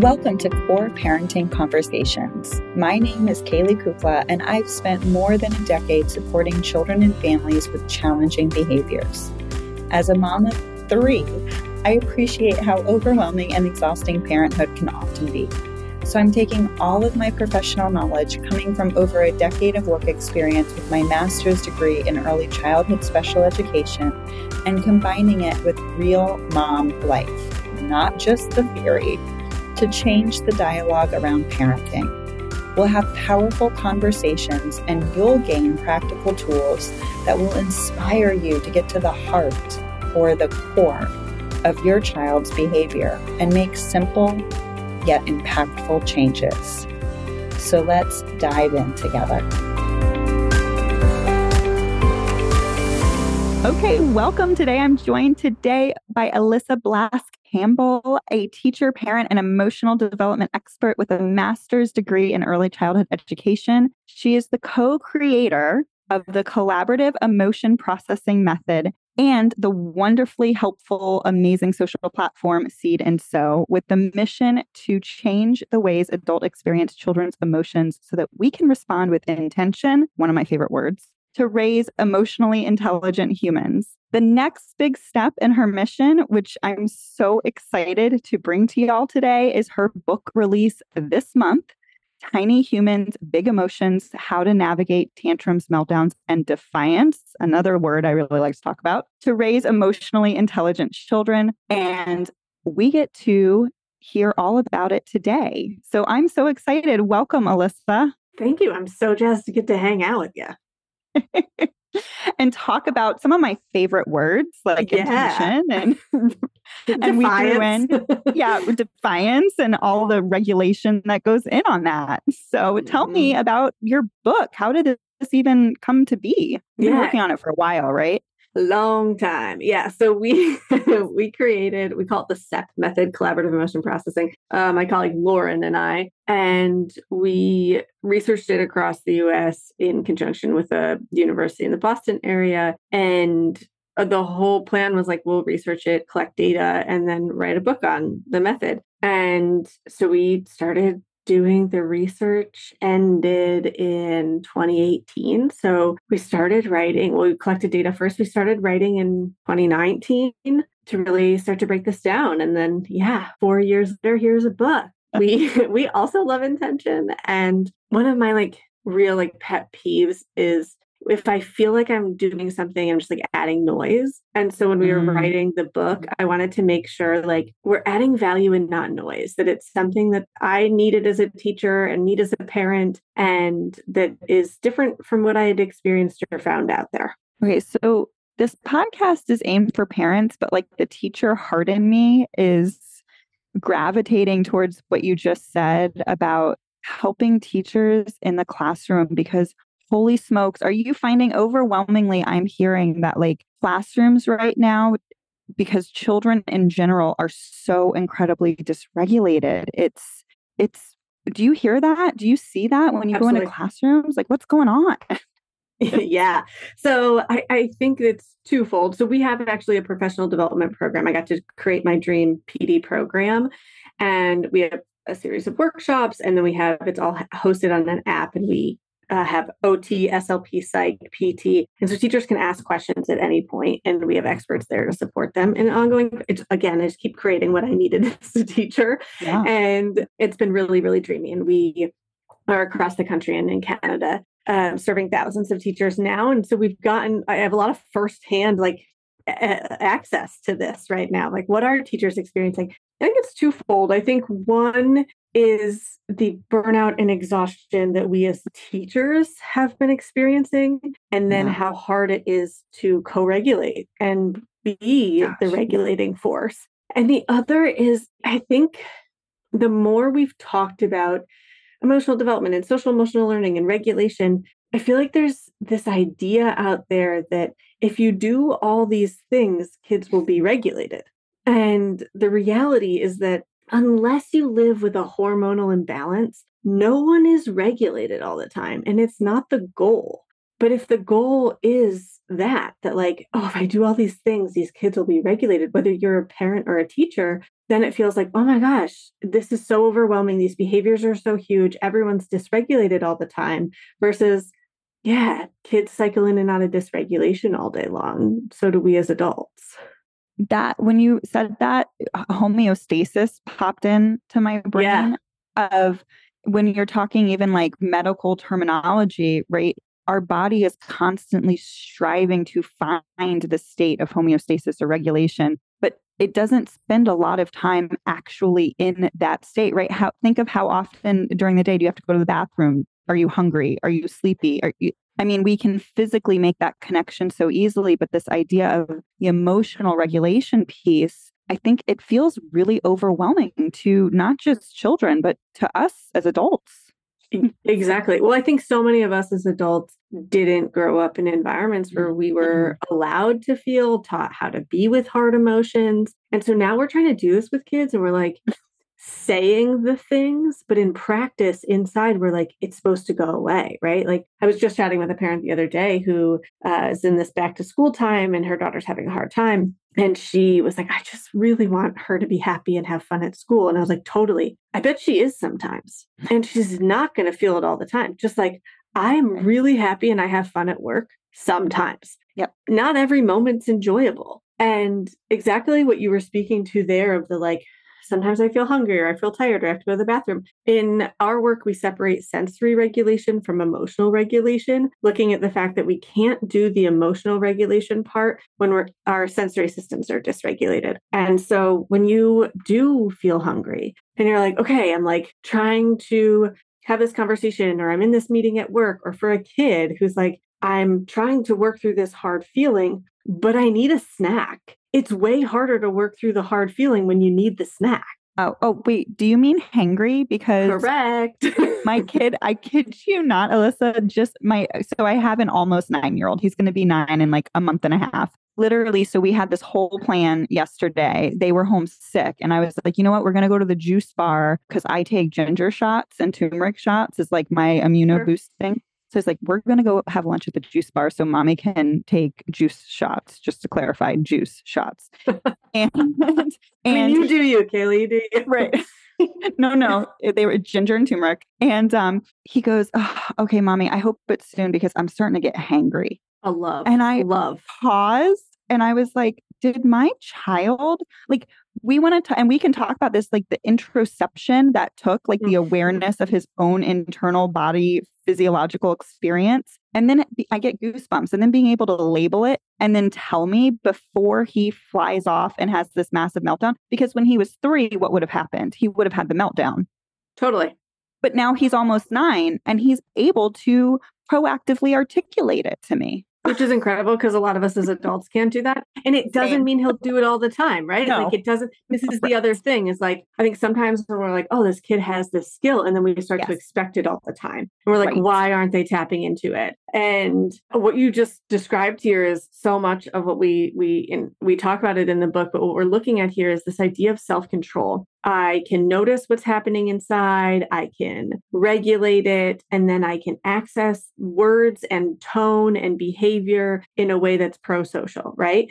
Welcome to COR Parenting Conversations. My name is Caley Kukla, and I've spent more than a decade supporting children and families with challenging behaviors. As a mom of three, I appreciate how overwhelming and exhausting parenthood can often be. So I'm taking all of my professional knowledge coming from over a decade of work experience with my master's degree in early childhood special education and combining it with real mom life, not just the theory to change the dialogue around parenting. We'll have powerful conversations and you'll gain practical tools that will inspire you to get to the heart or the core of your child's behavior and make simple yet impactful changes. So let's dive in together. Okay, welcome. Today I'm joined today by Alyssa Blask Campbell, a teacher, parent, and emotional development expert with a master's degree in early childhood education. She is the co creator of the collaborative emotion processing method and the wonderfully helpful, amazing social platform Seed and Sew with the mission to change the ways adults experience children's emotions so that we can respond with intention, one of my favorite words, to raise emotionally intelligent humans. The next big step in her mission, which I'm so excited to bring to y'all today, is her book release this month Tiny Humans, Big Emotions How to Navigate Tantrums, Meltdowns, and Defiance. Another word I really like to talk about to raise emotionally intelligent children. And we get to hear all about it today. So I'm so excited. Welcome, Alyssa. Thank you. I'm so jazzed to get to hang out with you. and talk about some of my favorite words like yeah. intention and and we threw in yeah defiance and all the regulation that goes in on that so mm-hmm. tell me mm-hmm. about your book how did this even come to be you've been working on it for a while right long time. Yeah so we we created we call it the cep method collaborative emotion processing. Uh, my colleague lauren and i and we researched it across the us in conjunction with a university in the boston area and uh, the whole plan was like we'll research it collect data and then write a book on the method. And so we started doing the research ended in 2018. So we started writing, well, we collected data first. We started writing in 2019 to really start to break this down. And then, yeah, four years later, here's a book. We we also love intention. And one of my like real like pet peeves is if I feel like I'm doing something, I'm just like adding noise. And so when we were mm. writing the book, I wanted to make sure like we're adding value and not noise, that it's something that I needed as a teacher and need as a parent, and that is different from what I had experienced or found out there. Okay. So this podcast is aimed for parents, but like the teacher heart in me is gravitating towards what you just said about helping teachers in the classroom because holy smokes, are you finding overwhelmingly? I'm hearing that like classrooms right now, because children in general are so incredibly dysregulated. It's, it's, do you hear that? Do you see that when you Absolutely. go into classrooms? Like, what's going on? yeah. So I, I think it's twofold. So we have actually a professional development program. I got to create my dream PD program, and we have a series of workshops, and then we have it's all hosted on an app, and we uh, have OT, SLP, Psych, PT. And so teachers can ask questions at any point, and we have experts there to support them. And ongoing, it's, again, I just keep creating what I needed as a teacher. Yeah. And it's been really, really dreamy. And we are across the country and in Canada, um, serving thousands of teachers now. And so we've gotten, I have a lot of firsthand, like, access to this right now like what are teachers experiencing i think it's twofold i think one is the burnout and exhaustion that we as teachers have been experiencing, and then yeah. how hard it is to co regulate and be Gosh. the regulating force. And the other is, I think, the more we've talked about emotional development and social emotional learning and regulation, I feel like there's this idea out there that if you do all these things, kids will be regulated. And the reality is that unless you live with a hormonal imbalance, no one is regulated all the time. And it's not the goal. But if the goal is that, that like, oh, if I do all these things, these kids will be regulated, whether you're a parent or a teacher, then it feels like, oh my gosh, this is so overwhelming. These behaviors are so huge. Everyone's dysregulated all the time versus, yeah, kids cycle in and out of dysregulation all day long. So do we as adults. That when you said that, uh, homeostasis popped into my brain yeah. of when you're talking even like medical terminology, right? Our body is constantly striving to find the state of homeostasis or regulation, but it doesn't spend a lot of time actually in that state, right? How think of how often during the day do you have to go to the bathroom? Are you hungry? Are you sleepy? Are you I mean, we can physically make that connection so easily, but this idea of the emotional regulation piece I think it feels really overwhelming to not just children, but to us as adults. Exactly. Well, I think so many of us as adults didn't grow up in environments where we were mm-hmm. allowed to feel, taught how to be with hard emotions. And so now we're trying to do this with kids and we're like, saying the things, but in practice, inside, we're like, it's supposed to go away, right? Like, I was just chatting with a parent the other day who uh, is in this back to school time and her daughter's having a hard time. And she was like, I just really want her to be happy and have fun at school. And I was like, totally. I bet she is sometimes. And she's not going to feel it all the time. Just like, I'm really happy and I have fun at work sometimes. Yep. Not every moment's enjoyable. And exactly what you were speaking to there of the like, Sometimes I feel hungry or I feel tired or I have to go to the bathroom. In our work, we separate sensory regulation from emotional regulation, looking at the fact that we can't do the emotional regulation part when we're, our sensory systems are dysregulated. And so when you do feel hungry and you're like, okay, I'm like trying to have this conversation or I'm in this meeting at work, or for a kid who's like, I'm trying to work through this hard feeling, but I need a snack it's way harder to work through the hard feeling when you need the snack. Oh, oh, wait. Do you mean hangry? Because correct. my kid, I kid you not, Alyssa. Just my so I have an almost nine year old. He's going to be nine in like a month and a half. Literally, so we had this whole plan yesterday. They were home sick, and I was like, you know what? We're going to go to the juice bar because I take ginger shots and turmeric shots is like my immuno boosting. So it's like, we're going to go have lunch at the juice bar so mommy can take juice shots, just to clarify, juice shots. and, and I mean, you do you, Caley, do you? Right. no, no, they were ginger and turmeric. And um, he goes, oh, okay, mommy, I hope it's soon because I'm starting to get hangry. I love. And I love Pause and I was like, did my child like we want to and we can talk about this like the interoception that took like the mm-hmm. awareness of his own internal body physiological experience and then i get goosebumps and then being able to label it and then tell me before he flies off and has this massive meltdown because when he was 3 what would have happened? He would have had the meltdown. Totally. But now he's almost 9 and he's able to proactively articulate it to me which is incredible because a lot of us as adults can't do that and it doesn't Same. mean he'll do it all the time right no. like it doesn't this is the other thing is like i think sometimes when we're like oh this kid has this skill and then we start yes. to expect it all the time and we're like right. why aren't they tapping into it and what you just described here is so much of what we we in, we talk about it in the book but what we're looking at here is this idea of self-control I can notice what's happening inside. I can regulate it. And then I can access words and tone and behavior in a way that's pro social, right?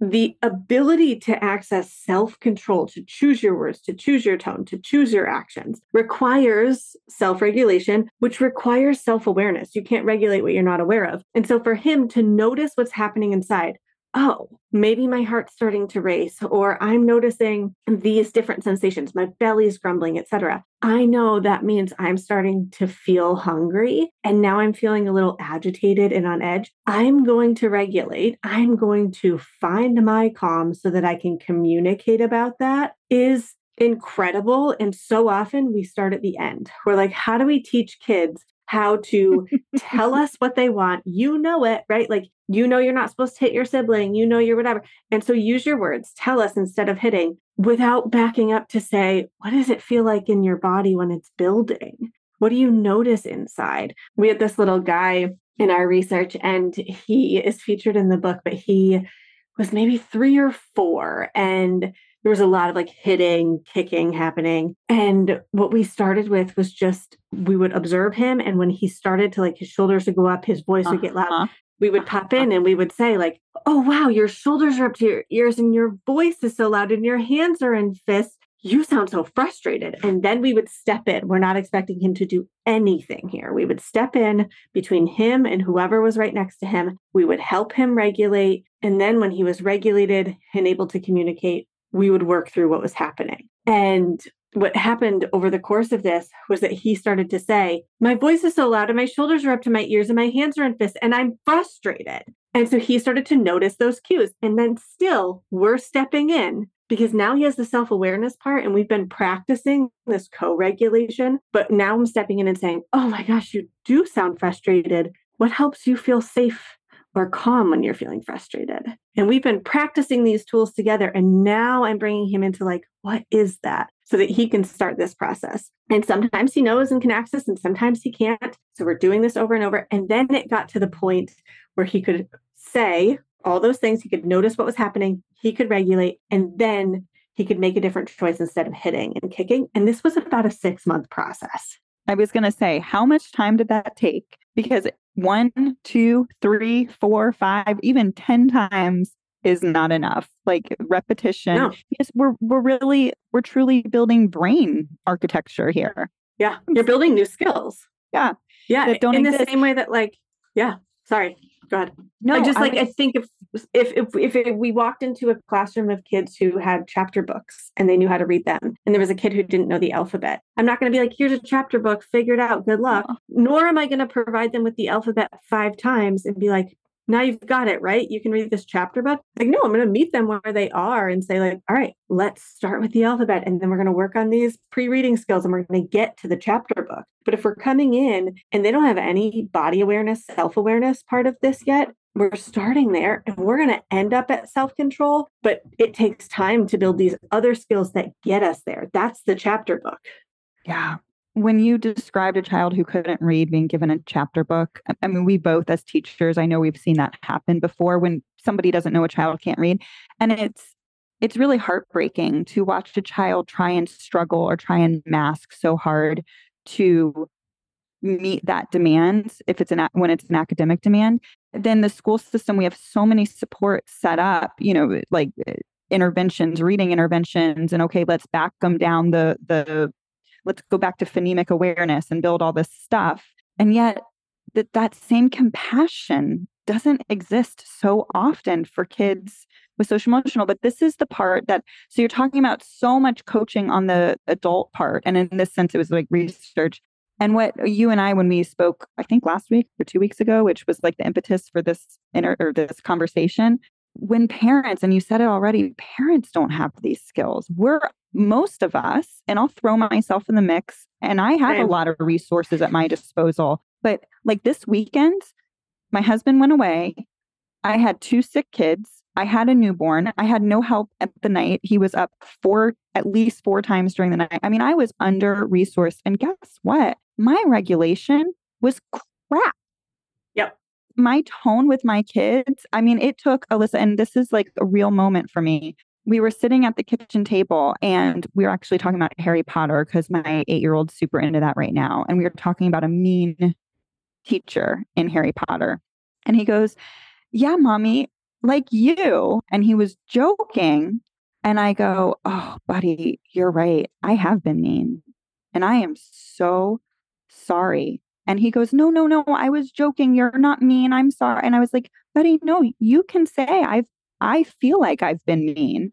The ability to access self control, to choose your words, to choose your tone, to choose your actions requires self regulation, which requires self awareness. You can't regulate what you're not aware of. And so for him to notice what's happening inside, oh, maybe my heart's starting to race, or I'm noticing these different sensations, my belly's grumbling, etc. I know that means I'm starting to feel hungry and now I'm feeling a little agitated and on edge. I'm going to regulate. I'm going to find my calm so that I can communicate about that is incredible. And so often we start at the end. We're like, how do we teach kids how to tell us what they want. You know it, right? Like, you know, you're not supposed to hit your sibling, you know, you're whatever. And so use your words, tell us instead of hitting without backing up to say, what does it feel like in your body when it's building? What do you notice inside? We had this little guy in our research, and he is featured in the book, but he was maybe three or four. And there was a lot of like hitting, kicking happening. And what we started with was just we would observe him. And when he started to like his shoulders would go up, his voice uh-huh. would get loud. Uh-huh. We would pop in and we would say, like, oh, wow, your shoulders are up to your ears and your voice is so loud and your hands are in fists. You sound so frustrated. And then we would step in. We're not expecting him to do anything here. We would step in between him and whoever was right next to him. We would help him regulate. And then when he was regulated and able to communicate, we would work through what was happening. And what happened over the course of this was that he started to say, My voice is so loud and my shoulders are up to my ears and my hands are in fists and I'm frustrated. And so he started to notice those cues. And then still, we're stepping in because now he has the self awareness part and we've been practicing this co regulation. But now I'm stepping in and saying, Oh my gosh, you do sound frustrated. What helps you feel safe or calm when you're feeling frustrated. And we've been practicing these tools together. And now I'm bringing him into like, what is that? So that he can start this process. And sometimes he knows and can access, and sometimes he can't. So we're doing this over and over. And then it got to the point where he could say all those things. He could notice what was happening, he could regulate, and then he could make a different choice instead of hitting and kicking. And this was about a six month process. I was going to say, how much time did that take? Because one, two, three, four, five, even 10 times is not enough. Like repetition. No. Because we're we're really we're truly building brain architecture here. Yeah. You're building new skills. Yeah. Yeah. That don't in exist. the same way that like, yeah, sorry. Go ahead. No, I just like I, I think if if if if we walked into a classroom of kids who had chapter books and they knew how to read them, and there was a kid who didn't know the alphabet, I'm not going to be like, "Here's a chapter book, figure it out, good luck." Uh-huh. Nor am I going to provide them with the alphabet five times and be like, now you've got it, right? You can read this chapter book. Like, no, I'm going to meet them where they are and say, like, all right, let's start with the alphabet. And then we're going to work on these pre reading skills and we're going to get to the chapter book. But if we're coming in and they don't have any body awareness, self awareness part of this yet, we're starting there and we're going to end up at self control. But it takes time to build these other skills that get us there. That's the chapter book. Yeah when you described a child who couldn't read being given a chapter book, I mean, we both as teachers, I know we've seen that happen before when somebody doesn't know a child can't read. And it's it's really heartbreaking to watch a child try and struggle or try and mask so hard to meet that demand if it's an when it's an academic demand then the school system we have so many supports set up you know like uh, interventions reading interventions and okay let's back them down the the let's go back to phonemic awareness and build all this stuff. And yet that that same compassion doesn't exist so often for kids with social emotional but this is the part that so you're talking about so much coaching on the adult part and in this sense it was like research and what you and I when we spoke I think last week or 2 weeks ago which was like the impetus for this inter or this conversation when parents and you said it already parents don't have these skills we're most of us, and I'll throw myself in the mix, and I have a lot of resources at my disposal. But like this weekend, my husband went away. I had two sick kids. I had a newborn. I had no help at the night. He was up four, at least four times during the night. I mean, I was under resourced. And guess what? My regulation was crap. My tone with my kids, I mean, it took Alyssa, and this is like a real moment for me we were sitting at the kitchen table and we were actually talking about Harry Potter because my eight year old's super into that right now. And we were talking about a mean teacher in Harry Potter. And he goes, Yeah, mommy, like you. And he was joking. And I go, Oh, buddy, you're right. I have been mean. And I am so sorry. And he goes, No, no, no, I was joking. You're not mean. I'm sorry. And I was like, Buddy, no, you can say I've I feel like I've been mean.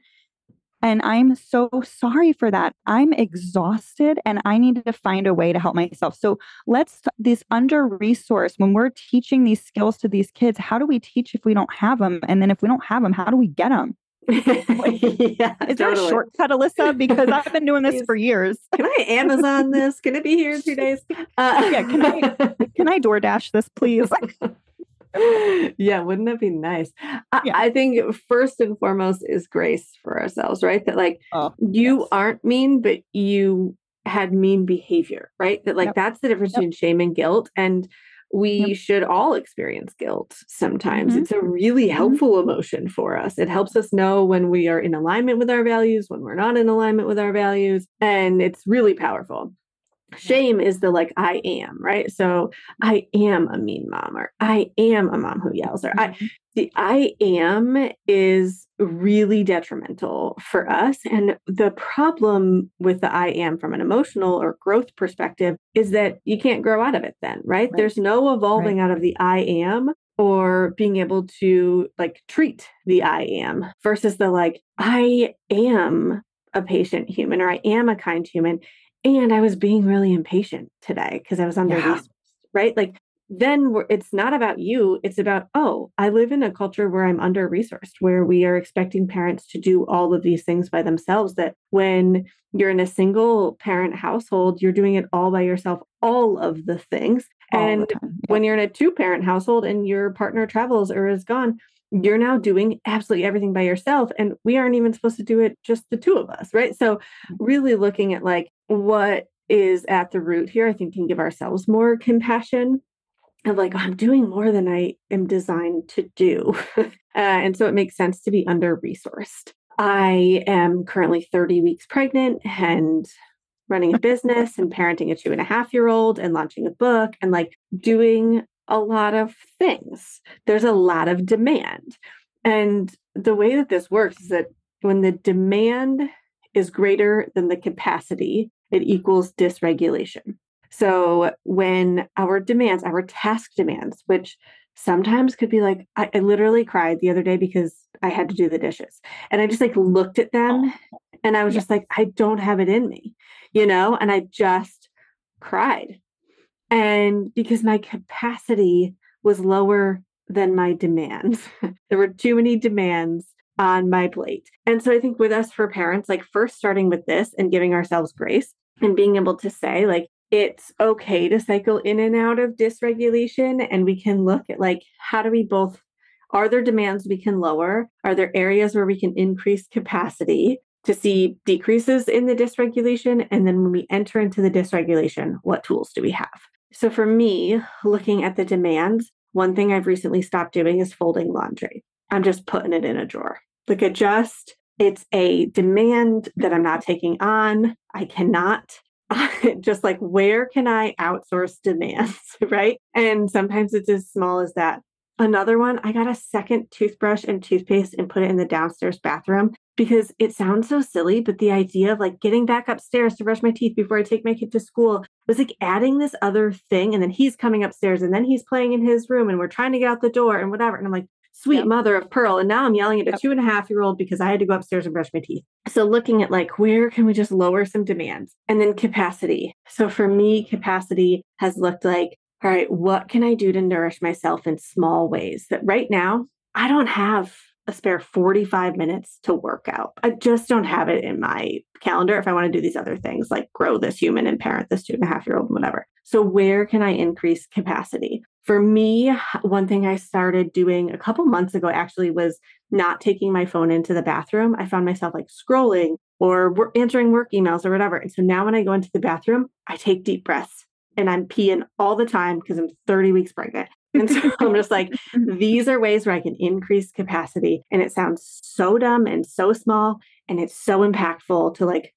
And I'm so sorry for that. I'm exhausted and I need to find a way to help myself. So let's, this under resource, when we're teaching these skills to these kids, how do we teach if we don't have them? And then if we don't have them, how do we get them? yeah, Is there a shortcut, Alyssa? Because I've been doing this for years. Can I Amazon this? Can it be here in two days? Uh, yeah, can I can I DoorDash this, please? yeah, wouldn't that be nice? I, yeah. I, think first and foremost is grace for ourselves, right? That like oh, you yes. aren't mean, but you had mean behavior, right? That like yep. that's the difference yep. between shame and guilt. And we yep. should all experience guilt sometimes. Mm-hmm. It's a really mm-hmm. helpful mm-hmm. emotion for us. It helps us know when we are in alignment with our values, when we're not in alignment with our values, and it's really powerful. Shame is the like I am, right? So I am a mean mom, or I am a mom who yells, or I mm-hmm. the I am is really detrimental for us. And the problem with the I am from an emotional or growth perspective is that you can't grow out of it then, right? right. There's no evolving right. out of the I am or being able to like treat the I am versus the like, I am a patient human or I am a kind human. And I was being really impatient today because I was under yeah. right? Like then it's not about you. It's about, oh, I live in a culture where I'm under resourced, where we are expecting parents to do all of these things by themselves. That when you're in a single parent household, you're doing it all by yourself, all of the things. All and the when you're in a two parent household and your partner travels or is gone, you're now doing absolutely everything by yourself. And we aren't even supposed to do it just the two of us, right? So, mm-hmm. really looking at like what is at the root here, I think can give ourselves more compassion of like, oh, I'm doing more than I am designed to do. uh, and so it makes sense to be under resourced. I am currently 30 weeks pregnant and running a business and parenting a two and a half year old and launching a book and like doing a lot of things. There's a lot of demand. And the way that this works is that when the demand is greater than the capacity, it equals dysregulation. So when our demands, our task demands, which sometimes could be like, I, I, literally cried the other day because I had to do the dishes. And I just like looked at oh. them and I was just like, I don't have it in me, you know? And I just cried. And because my capacity was lower than my demands, there were too many demands on my plate. And so I think with us for parents, like first starting with this and giving ourselves grace and being able to say, like, it's okay to cycle in and out of dysregulation. And we can look at like, how do we both, are there demands we can lower? Are there areas where we can increase capacity to see decreases in the dysregulation? And then when we enter into the dysregulation, what tools do we have? So for me, looking at the demands, one thing I've recently stopped doing is folding laundry. I'm just putting it in a drawer. Like it just, it's a demand that I'm not taking on. I cannot just like where can I outsource demands, right? And sometimes it's as small as that. Another one, I got a second toothbrush and toothpaste and put it in the downstairs bathroom because it sounds so silly, but the idea of like getting back upstairs to brush my teeth before I take my kid to school was like adding this other thing. And then he's coming upstairs and then he's playing in his room and we're trying to get out the door and whatever. And I'm like, sweet yep. mother of pearl. And now I'm yelling at a yep. two and a half year old because I had to go upstairs and brush my teeth. So looking at like, where can we just lower some demands? And then capacity. So for me, capacity has looked like, all right, what can I do to nourish myself in small ways that right now I don't have a spare 45 minutes to work out. I just don't have it in my calendar if I want to do these other things like grow this human and parent this two and a half year old, and whatever. So, where can I increase capacity? For me, one thing I started doing a couple months ago actually was not taking my phone into the bathroom. I found myself like scrolling or answering work emails or whatever. And so now when I go into the bathroom, I take deep breaths and I'm peeing all the time because I'm 30 weeks pregnant. And so I'm just like, mm-hmm. these are ways where I can increase capacity. And it sounds so dumb and so small. And it's so impactful to like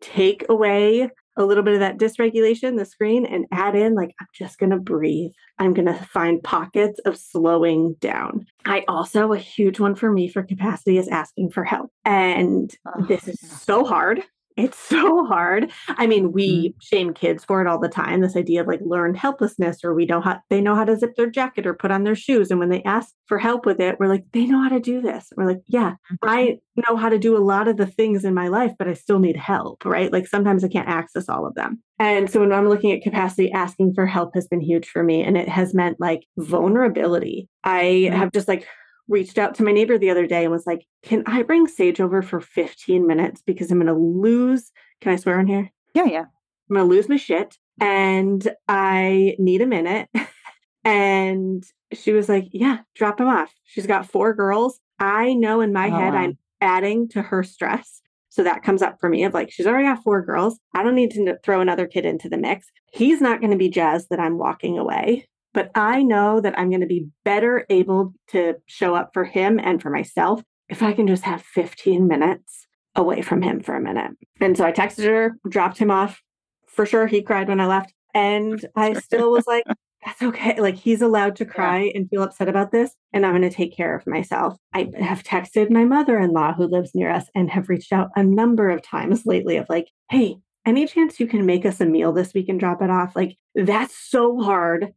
take away a little bit of that dysregulation, the screen, and add in like, I'm just going to breathe. I'm going to find pockets of slowing down. I also, a huge one for me for capacity is asking for help. And oh, this is so hard it's so hard. I mean, we mm-hmm. shame kids for it all the time. This idea of like learned helplessness, or we know how they know how to zip their jacket or put on their shoes. And when they ask for help with it, we're like, they know how to do this. We're like, yeah, I know how to do a lot of the things in my life, but I still need help, right? Like sometimes I can't access all of them. And so when I'm looking at capacity, asking for help has been huge for me. And it has meant like vulnerability. I mm-hmm. have just like reached out to my neighbor the other day and was like, Can I bring Sage over for 15 minutes? Because I'm going to lose. Can I swear on here? Yeah, yeah. I'm going to lose my shit and I need a minute. and she was like, Yeah, drop him off. She's got four girls. I know in my oh, head wow. I'm adding to her stress. So that comes up for me of like, she's already got four girls. I don't need to throw another kid into the mix. He's not going to be jazzed that I'm walking away but I know that I'm going to be better able to show up for him and for myself if I can just have 15 minutes away from him for a minute. And so I texted her, dropped him off. For sure, he cried when I left. And I still was like, that's okay. Like he's allowed to cry yeah. and feel upset about this, and I'm going to take care of myself. I have texted my mother in law who lives near us and have reached out a number of times lately of like, hey, any chance you can make us a meal this week and drop it off? Like that's so hard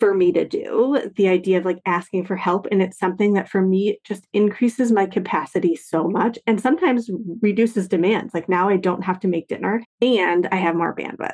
for me to do the idea of like asking for help and it's something that for me just increases my capacity so much and sometimes reduces demands like now i don't have to make dinner and i have more bandwidth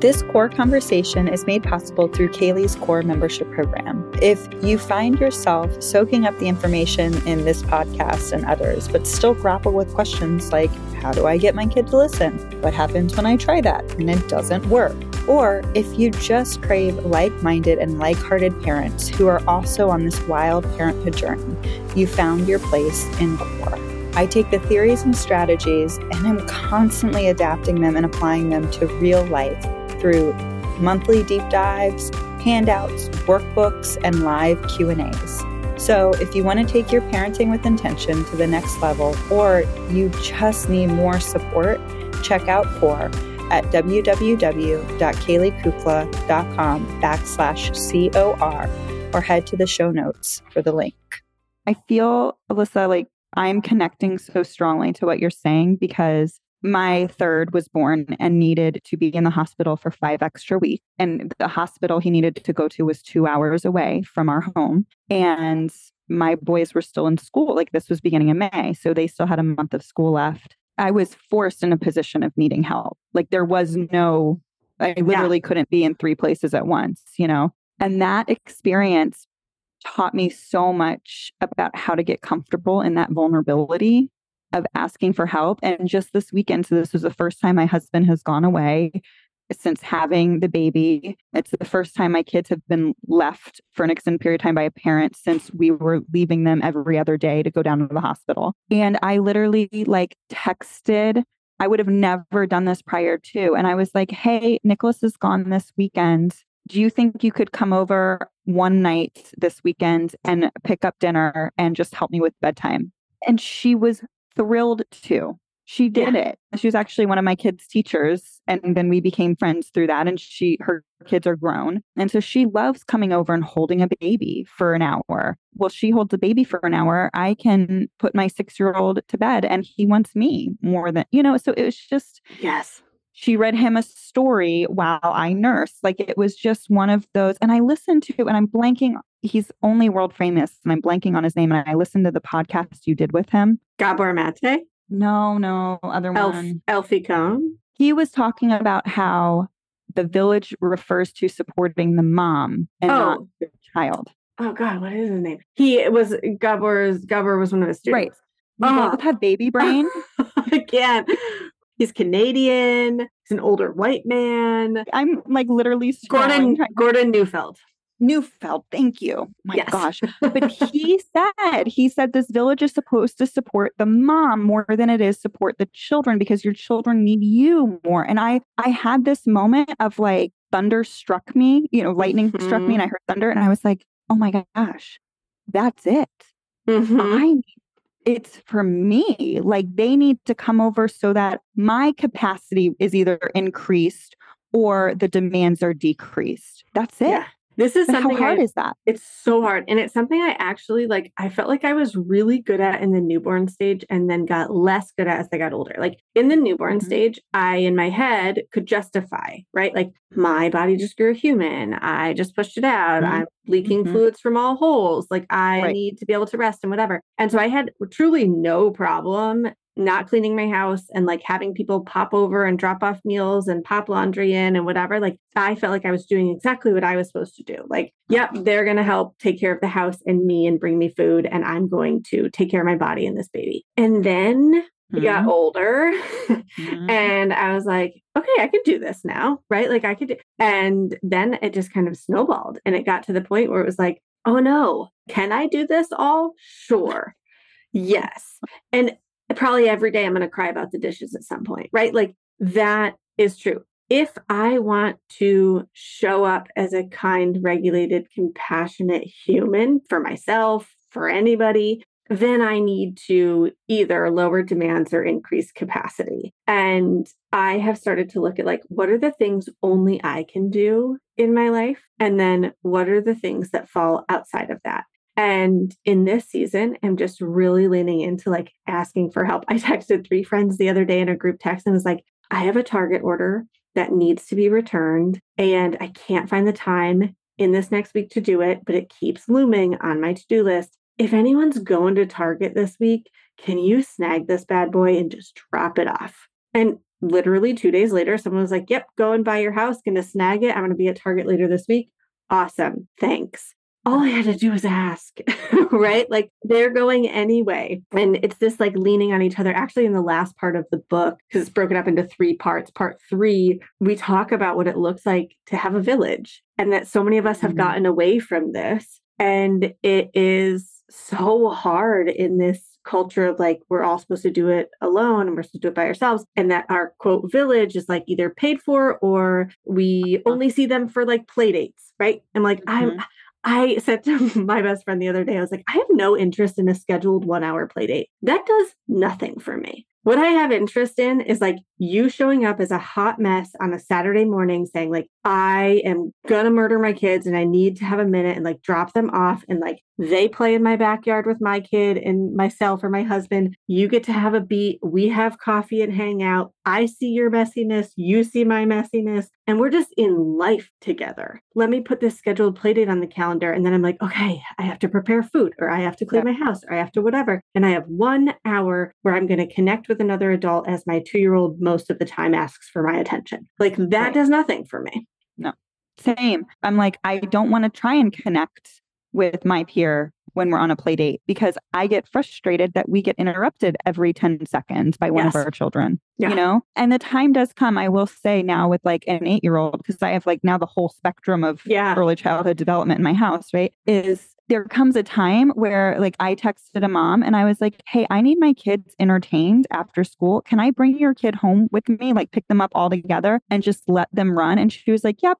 this core conversation is made possible through Caley's COR membership program. If you find yourself soaking up the information in this podcast and others, but still grapple with questions like, how do I get my kid to listen? What happens when I try that and it doesn't work? Or if you just crave like minded and like hearted parents who are also on this wild parenthood journey, you found your place in COR. I take the theories and strategies and am constantly adapting them and applying them to real life through monthly deep dives, handouts, workbooks, and live Q&As. So, if you want to take your parenting with intention to the next level or you just need more support, check out COR at www.caleykukla.com backslash COR or head to the show notes for the link. I feel, Alyssa, like I'm connecting so strongly to what you're saying because my third was born and needed to be in the hospital for five extra weeks. And the hospital he needed to go to was two hours away from our home. And my boys were still in school. Like this was beginning of May. So they still had a month of school left. I was forced in a position of needing help. Like there was no, I literally yeah. couldn't be in three places at once, you know? And that experience taught me so much about how to get comfortable in that vulnerability of asking for help. And just this weekend, so this was the first time my husband has gone away since having the baby. It's the first time my kids have been left for an extended period of time by a parent since we were leaving them every other day to go down to the hospital. And I literally like texted. I would have never done this prior to. And I was like, hey, Nicholas is gone this weekend. Do you think you could come over one night this weekend and pick up dinner and just help me with bedtime? And she was thrilled to. She did yeah. it. She was actually one of my kids' teachers. And then we became friends through that. And she, her kids are grown. And so she loves coming over and holding a baby for an hour. Well, she holds a baby for an hour. I can put my six year old to bed and he wants me more than, you know, so it was just, yes. She read him a story while I nursed. Like it was just one of those. And I listened to, and I'm blanking he's only world famous and I'm blanking on his name. And I listened to the podcast you did with him. Gabor Mate? No, no, other Elf, one. Alfie Kohn? He was talking about how the village refers to supporting the mom and oh. not the child. Oh God, what is his name? He was Gabor's Gabor was one of his students. Right. We uh-huh. both have baby brain. Again. He's Canadian. He's an older white man. I'm like literally Gordon Gordon Neufeld. Neufeld, thank you. My yes. gosh. But he said, he said this village is supposed to support the mom more than it is support the children because your children need you more. And I I had this moment of like thunder struck me, you know, lightning mm-hmm. struck me and I heard thunder and I was like, oh my gosh, that's it. Mm-hmm. I it's for me. Like they need to come over so that my capacity is either increased or the demands are decreased. That's it. Yeah. This is but something how hard I, is that? It's so hard. And it's something I actually like, I felt like I was really good at in the newborn stage and then got less good at as I got older. Like in the newborn mm-hmm. stage, I in my head could justify, right? Like my body just grew human. I just pushed it out. Mm-hmm. I'm leaking mm-hmm. fluids from all holes. Like I right. need to be able to rest and whatever. And so I had truly no problem not cleaning my house and like having people pop over and drop off meals and pop laundry in and whatever, like I felt like I was doing exactly what I was supposed to do. Like, yep, they're going to help take care of the house and me and bring me food. And I'm going to take care of my body and this baby. And then he mm-hmm. got older mm-hmm. and I was like, okay, I could do this now. Right. Like I could do. And then it just kind of snowballed and it got to the point where it was like, oh no, can I do this all? Sure. Yes. And probably every day I'm going to cry about the dishes at some point, right? Like that is true. if I want to show up as a kind, regulated, compassionate human for myself, for anybody, then I need to either lower demands or increase capacity. And I have started to look at like, what are the things only I can do in my life? And then what are the things that fall outside of that? And in this season, I'm just really leaning into like asking for help. I texted three friends the other day in a group text and was like, I have a Target order that needs to be returned, and I can't find the time in this next week to do it, but it keeps looming on my to do list. If anyone's going to Target this week, can you snag this bad boy and just drop it off? And literally two days later, someone was like, Yep, go and buy your house, gonna snag it. I'm gonna be at Target later this week. Awesome. Thanks all I had to do was ask, right? Like they're going anyway. And it's this like leaning on each other. Actually, in the last part of the book, because it's broken up into three parts, part three, we talk about what it looks like to have a village and that so many of us have mm-hmm. gotten away from this. And it is so hard in this culture of like we're all supposed to do it alone and we're supposed to do it by ourselves and that our quote village is like either paid for or we uh-huh. only see them for like play dates right i'm like mm-hmm. i'm I said to my best friend the other day, I was like, I have no interest in a scheduled one hour play date. That does nothing for me. What I have interest in is like you showing up as a hot mess on a Saturday morning saying, like, I am gonna murder my kids and I need to have a minute and like drop them off and like they play in my backyard with my kid and myself or my husband. You get to have a beat. We have coffee and hang out. I see your messiness. You see my messiness. And we're just in life together. Let me put this scheduled play date on the calendar. And then I'm like, okay, I have to prepare food or I have to clean yeah. my house or I have to whatever. And I have one hour where I'm going to connect with another adult as my two year old most of the time asks for my attention. Like that right. does nothing for me. No. Same. I'm like, I don't want to try and connect with my peer when we're on a play date because I get frustrated that we get interrupted every 10 seconds by one yes. of our children, yeah. you know? And the time does come, I will say now with like an eight year old, because I have like now the whole spectrum of yeah. early childhood development in my house, right? Is there comes a time where like I texted a mom and I was like, "Hey, I need my kids entertained after school. Can I bring your kid home with me? Like pick them up all together and just let them run?" And she was like, "Yep."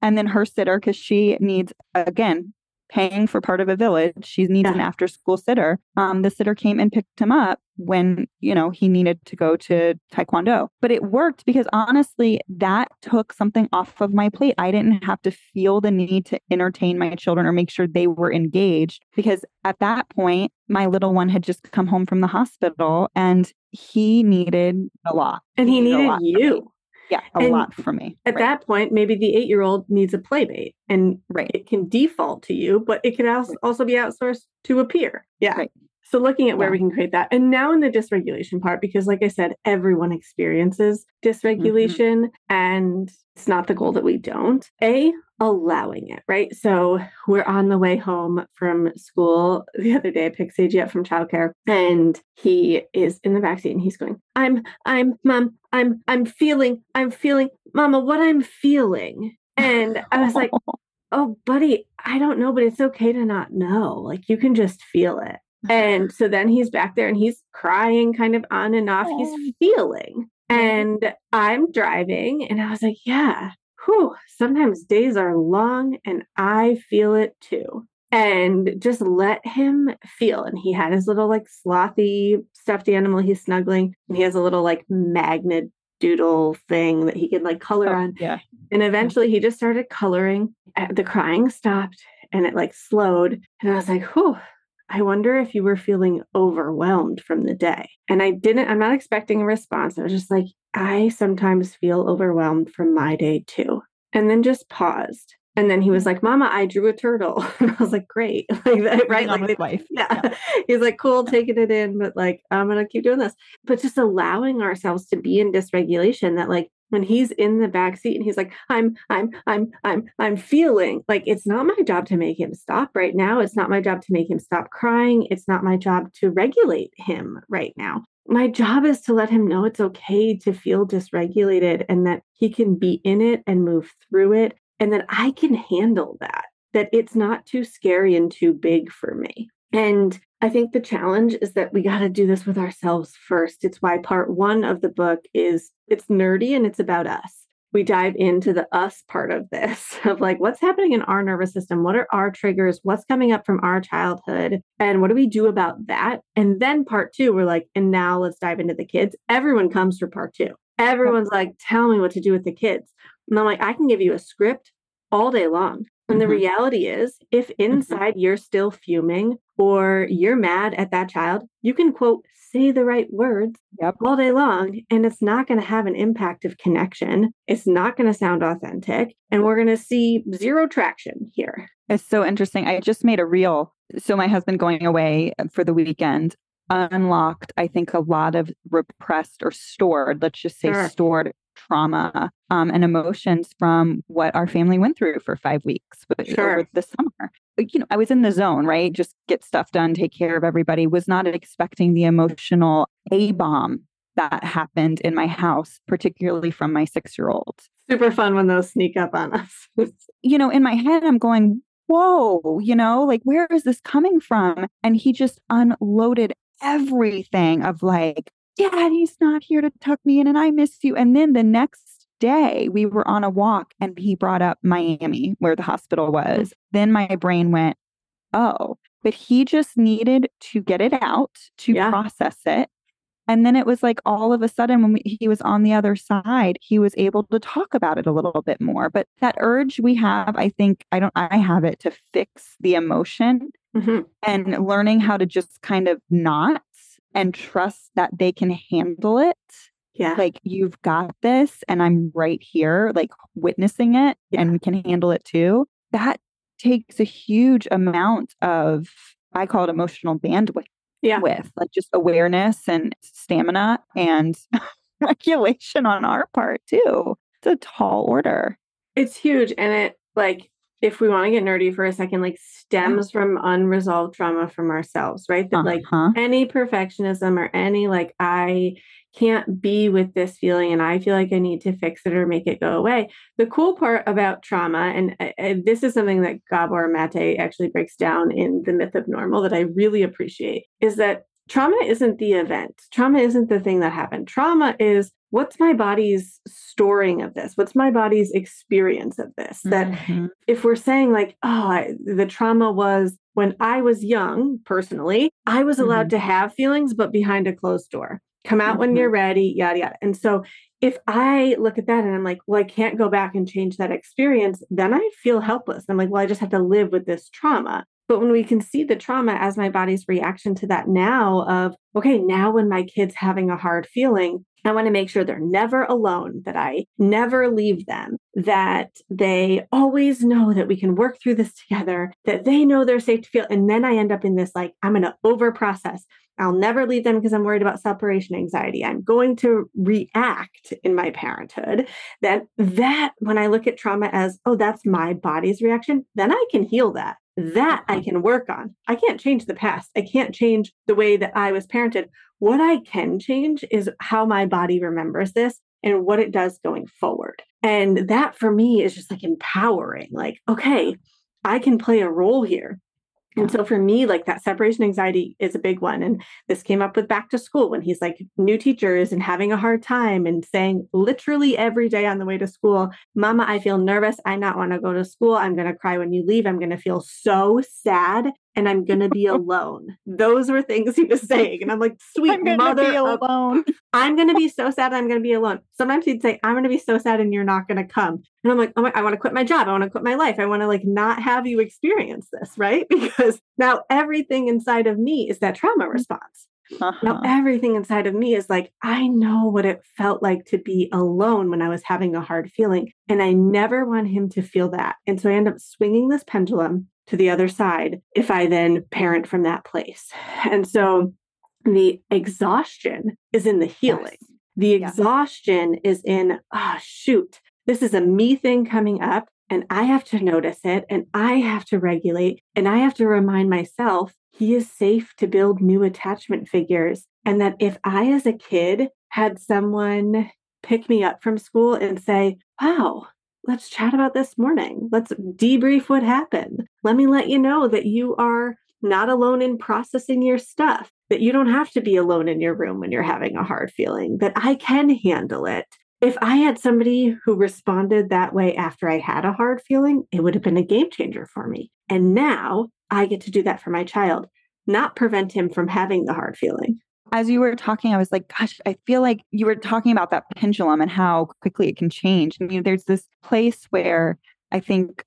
And then her sitter cuz she needs again paying for part of a village. She needs yeah. an after school sitter. Um, the sitter came and picked him up when, you know, he needed to go to Taekwondo. But it worked because honestly, that took something off of my plate. I didn't have to feel the need to entertain my children or make sure they were engaged because at that point, my little one had just come home from the hospital and he needed a lot. And he, needed, needed you. Yeah, a and lot for me. At right. that point, maybe the eight year old needs a playmate and right. it can default to you, but it can also, also be outsourced to a peer. Yeah. Right. So looking at where yeah. we can create that. And now in the dysregulation part, because like I said, everyone experiences dysregulation mm-hmm. and it's not the goal that we don't. A, allowing it, right? So we're on the way home from school the other day. I picked Seiji up from childcare and he is in the backseat and he's going, I'm, I'm, mom, I'm, I'm feeling, I'm feeling, mama, what I'm feeling. And I was like, oh, buddy, I don't know, but it's okay to not know. Like you can just feel it. And so then he's back there and he's crying kind of on and off. He's feeling. And I'm driving and I was like, yeah, whew, sometimes days are long and I feel it too. And just let him feel. And he had his little like slothy stuffed animal he's snuggling. And he has a little like magnet doodle thing that he can like color oh, on. Yeah. And eventually he just started coloring. The crying stopped and it like slowed. And I was like, whew, I wonder if you were feeling overwhelmed from the day. And I didn't, I'm not expecting a response. I was just like, I sometimes feel overwhelmed from my day too. And then just paused. And then he was like, Mama, I drew a turtle. I was like, Great. like that, right? Like life. Yeah. yeah. He's like, cool, taking it in, but like, I'm gonna keep doing this. But just allowing ourselves to be in dysregulation that like when he's in the back seat and he's like i'm i'm i'm i'm i'm feeling like it's not my job to make him stop right now. It's not my job to make him stop crying. It's not my job to regulate him right now. My job is to let him know it's okay to feel dysregulated and that he can be in it and move through it and that i can handle that that it's not too scary and too big for me. And I think the challenge is that we got to do this with ourselves first. It's why part one of the book is it's nerdy and it's about us. we dive into the us part of this of like what's happening in our nervous system what are our triggers what's coming up from our childhood and what do we do about that and then part two we're like and now let's dive into the kids everyone comes for part two everyone's like tell me what to do with the kids and i'm like i can give you a script all day long and the mm-hmm. reality is, if mm-hmm. inside you're still fuming or you're mad at that child, you can quote, say the right words yep. all day long, and it's not going to have an impact of connection. It's not going to sound authentic, and we're going to see zero traction here. It's so interesting. I just made a reel. So, my husband going away uh, for the weekend unlocked, I think, a lot of repressed or stored, let's just say sure. stored trauma um, and emotions from what our family went through for five weeks sure. over the summer. You know, I was in the zone, right? Just get stuff done, take care of everybody. Was not expecting the emotional A bomb that happened in my house, particularly from my six year old. Super fun when those sneak up on us. you know, in my head, I'm going, whoa, you know, like, where is this coming from? And he just unloaded everything of like, Daddy's not here to tuck me in and I miss you. And then the next day we were on a walk and he brought up Miami, where the hospital was. Then my brain went, oh, but he just needed to get it out to yeah. process it. And then it was like all of a sudden, when we, he was on the other side, he was able to talk about it a little bit more. But that urge we have, I think, I don't, I have it to fix the emotion mm-hmm. and learning how to just kind of not and trust that they can handle it. Yeah. Like you've got this and I'm right here, like witnessing it yeah. and we can handle it too. That takes a huge amount of, I call it emotional bandwidth. Yeah. With like just awareness and stamina and regulation on our part too. It's a tall order. It's huge. And it like if we want to get nerdy for a second, like stems from unresolved trauma from ourselves, right? That like uh-huh. any perfectionism or any like, I can't be with this feeling and I feel like I need to fix it or make it go away. The cool part about trauma, and uh, this is something that Gabor Mate actually breaks down in The Myth of Normal that I really appreciate, is that trauma isn't the event. Trauma isn't the thing that happened. Trauma is what's my body's storing of this? What's my body's experience of this? That mm-hmm. if we're saying, like, oh, I, the trauma was when I was young, personally, I was allowed mm-hmm. to have feelings, but behind a closed door. Come out mm-hmm. when you're ready, yada, yada. And so if I look at that and I'm like, well, I can't go back and change that experience, then I feel helpless. I'm like, well, I just have to live with this trauma. But when we can see the trauma as my body's reaction to that now, of, okay, now when my kid's having a hard feeling, I want to make sure they're never alone, that I never leave them, that they always know that we can work through this together, that they know they're safe to feel. And then I end up in this like, I'm going to over process. I'll never leave them because I'm worried about separation anxiety. I'm going to react in my parenthood. That that when I look at trauma as, oh, that's my body's reaction, then I can heal that that I can work on. I can't change the past. I can't change the way that I was parented. What I can change is how my body remembers this and what it does going forward. And that for me is just like empowering. Like, okay, I can play a role here. And so for me, like that separation anxiety is a big one. And this came up with back to school when he's like new teachers and having a hard time and saying literally every day on the way to school, Mama, I feel nervous. I not want to go to school. I'm going to cry when you leave. I'm going to feel so sad and I'm going to be alone. Those were things he was saying. And I'm like, sweet I'm mother. Be alone. I'm going to be so sad. I'm going to be alone. Sometimes he'd say, I'm going to be so sad and you're not going to come. And I'm like, oh my, I want to quit my job. I want to quit my life. I want to like not have you experience this, right? Because now everything inside of me is that trauma mm-hmm. response. Uh-huh. Now everything inside of me is like, I know what it felt like to be alone when I was having a hard feeling. And I never want him to feel that. And so I end up swinging this pendulum to the other side if I then parent from that place. And so the exhaustion is in the healing. Yes. The exhaustion yes. is in, oh, shoot, this is a me thing coming up, and I have to notice it, and I have to regulate, and I have to remind myself he is safe to build new attachment figures. And that if I, as a kid, had someone pick me up from school and say, wow, let's chat about this morning. Let's debrief what happened. Let me let you know that you are not alone in processing your stuff, that you don't have to be alone in your room when you're having a hard feeling, that I can handle it. if I had somebody who responded that way after I had a hard feeling, it would have been a game changer for me. And now I get to do that for my child, not prevent him from having the hard feeling. As you were talking, I was like, gosh, I feel like you were talking about that pendulum and how quickly it can change. I mean, there's this place where I think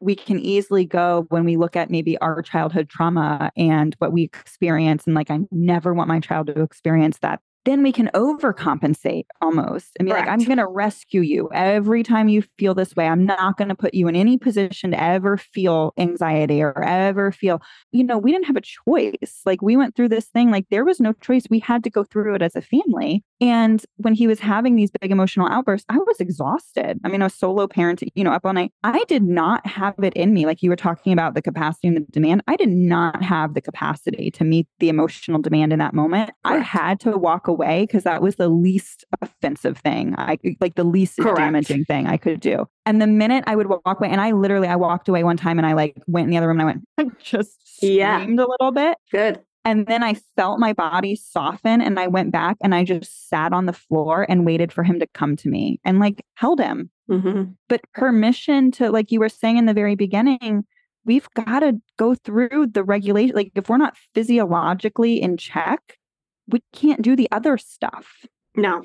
we can easily go when we look at maybe our childhood trauma and what we experience and like i never want my child to experience that then we can overcompensate almost I mean, like, I'm going to rescue you every time you feel this way. I'm not going to put you in any position to ever feel anxiety or ever feel, you know, we didn't have a choice. Like, we went through this thing, like, there was no choice. We had to go through it as a family. And when he was having these big emotional outbursts, I was exhausted. I mean, a solo parent, you know, up all night. I did not have it in me. Like you were talking about the capacity and the demand. I did not have the capacity to meet the emotional demand in that moment. Correct. I had to walk away because that was the least offensive thing. I like the least Correct. damaging thing I could do. And the minute I would walk away, and I literally I walked away one time and I like went in the other room and I went, I just screamed yeah. a little bit. Good. And then I felt my body soften and I went back and I just sat on the floor and waited for him to come to me and like held him. Mm-hmm. But permission to, like you were saying in the very beginning, we've got to go through the regulation. Like if we're not physiologically in check, we can't do the other stuff. No.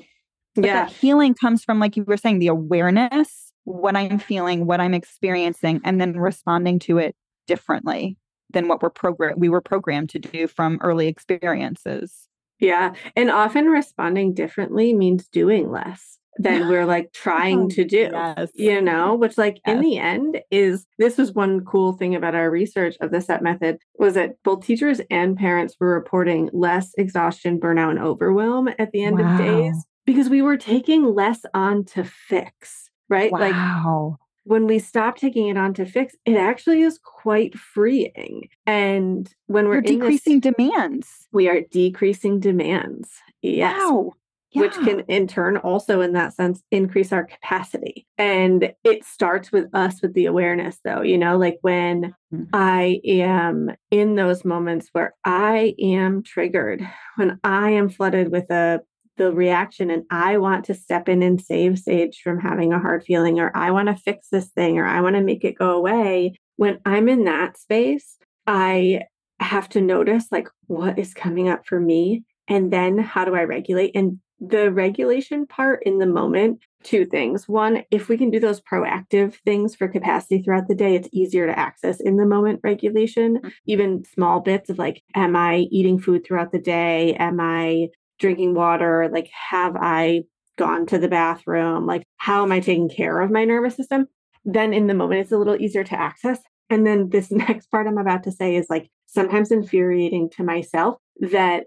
But yeah. healing comes from, like you were saying, the awareness, what I'm feeling, what I'm experiencing, and then responding to it differently than what we're program we were programmed to do from early experiences. Yeah. And often responding differently means doing less than we're like trying oh, to do. Yes. You know, which like yes. in the end is this was one cool thing about our research of the CEP method was that both teachers and parents were reporting less exhaustion, burnout, and overwhelm at the end wow. of days because we were taking less on to fix, right? Wow. Like when we stop taking it on to fix, it actually is quite freeing. And when we're decreasing this, demands, we are decreasing demands. Yes. Wow. Yeah. Which can in turn also, in that sense, increase our capacity. And it starts with us with the awareness, though, you know, like when mm-hmm. I am in those moments where I am triggered, when I am flooded with a the reaction and I want to step in and save Sage from having a hard feeling, or I want to fix this thing, or I want to make it go away. When I'm in that space, I have to notice like what is coming up for me. And then how do I regulate? And the regulation part in the moment, two things. One, if we can do those proactive things for capacity throughout the day, it's easier to access in the moment regulation. Mm-hmm. Even small bits of like, am I eating food throughout the day? Am I drinking water? Like, have I gone to the bathroom? Like, how am I taking care of my nervous system? Then in the moment, it's a little easier to access. And then this next part I'm about to say is like sometimes infuriating to myself that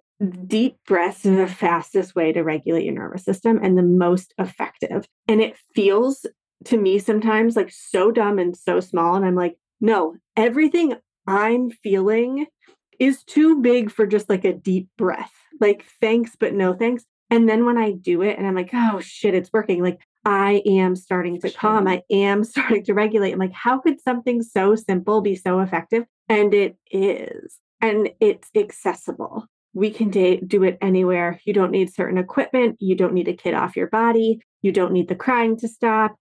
deep breaths are the fastest way to regulate your nervous system and the most effective. And it feels to me sometimes like so dumb and so small. And I'm like, no, everything I'm feeling is too big for just like a deep breath like thanks, but no thanks. And then when I do it and I'm like, oh shit, it's working, like I am starting to calm. I am starting to regulate. I'm like, how could something so simple be so effective? And it is. And it's accessible. We can do it anywhere. You don't need certain equipment. You don't need a kid off your body. You don't need the crying to stop.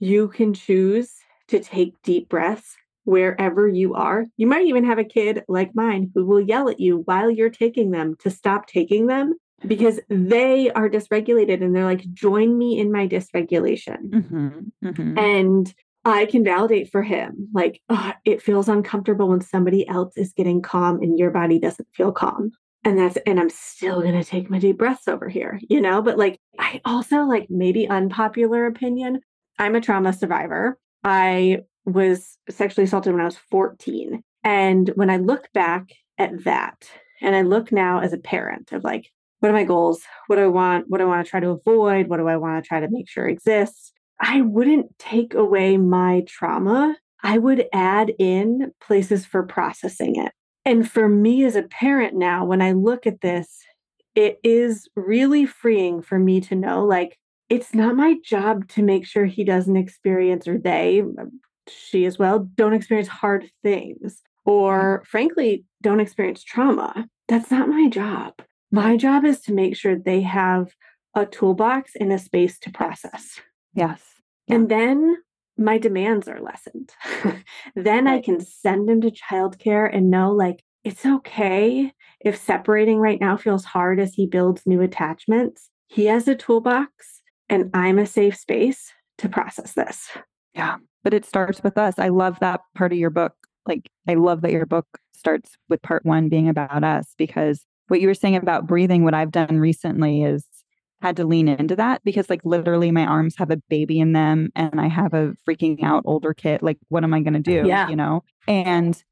You can choose to take deep breaths wherever you are. You might even have a kid like mine who will yell at you while you're taking them to stop taking them because they are dysregulated and they're like, join me in my dysregulation. Mm-hmm, mm-hmm. And I can validate for him, like, oh, it feels uncomfortable when somebody else is getting calm and your body doesn't feel calm. And that's, and I'm still going to take my deep breaths over here, you know? But like, I also, like, maybe unpopular opinion, I'm a trauma survivor. I was sexually assaulted when I was 14. And when I look back at that, and I look now as a parent of like, what are my goals? What do I want? What do I want to try to avoid? What do I want to try to make sure exists? I wouldn't take away my trauma. I would add in places for processing it. And for me as a parent now, when I look at this, it is really freeing for me to know like, it's not my job to make sure he doesn't experience or they she as well don't experience hard things mm. or frankly don't experience trauma that's not my job my job is to make sure they have a toolbox and a space to process. Yes. Yeah. And then my demands are lessened. then I can send him to childcare and know like it's okay if separating right now feels hard as he builds new attachments. He has a toolbox and I'm a safe space to process this. Yeah. But it starts with us. I love that part of your book. Like, I love that your book starts with part one being about us because what you were saying about breathing, what I've done recently is had to lean into that because, like, literally my arms have a baby in them and I have a freaking out older kid. Like, what am I going to do? Yeah. You know? And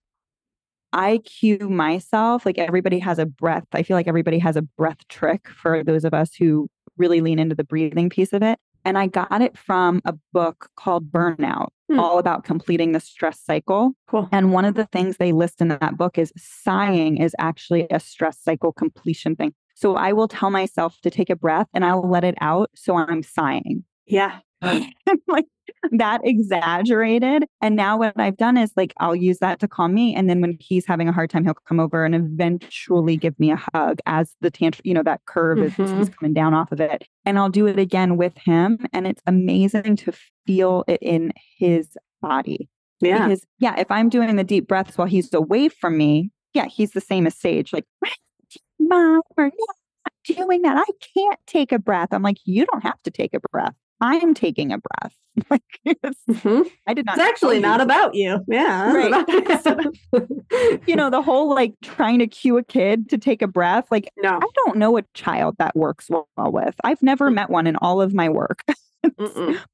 I cue myself, like, everybody has a breath. I feel like everybody has a breath trick for those of us who really lean into the breathing piece of it. And I got it from a book called Burnout, Hmm. all about completing the stress cycle. Cool. And one of the things they list in that book is sighing is actually a stress cycle completion thing. So I will tell myself to take a breath and I'll let it out. So I'm sighing. Yeah. like that exaggerated. And now what I've done is like I'll use that to calm me. And then when he's having a hard time, he'll come over and eventually give me a hug as the tantrum, you know, that curve is, Mhm. is coming down off of it. And I'll do it again with him. And it's amazing to feel it in his body. Yeah. Because yeah, if I'm doing the deep breaths while he's away from me, yeah, he's the same as Sage. Like, mom, I'm not doing that. I can't take a breath. I'm like, you don't have to take a breath. I'm taking a breath. like, it's, Mhm. I did not. It's actually you not about you. Yeah. Right. You know, the whole like trying to cue a kid to take a breath. Like, no. I don't know a child that works well with. I've never met one in all of my work.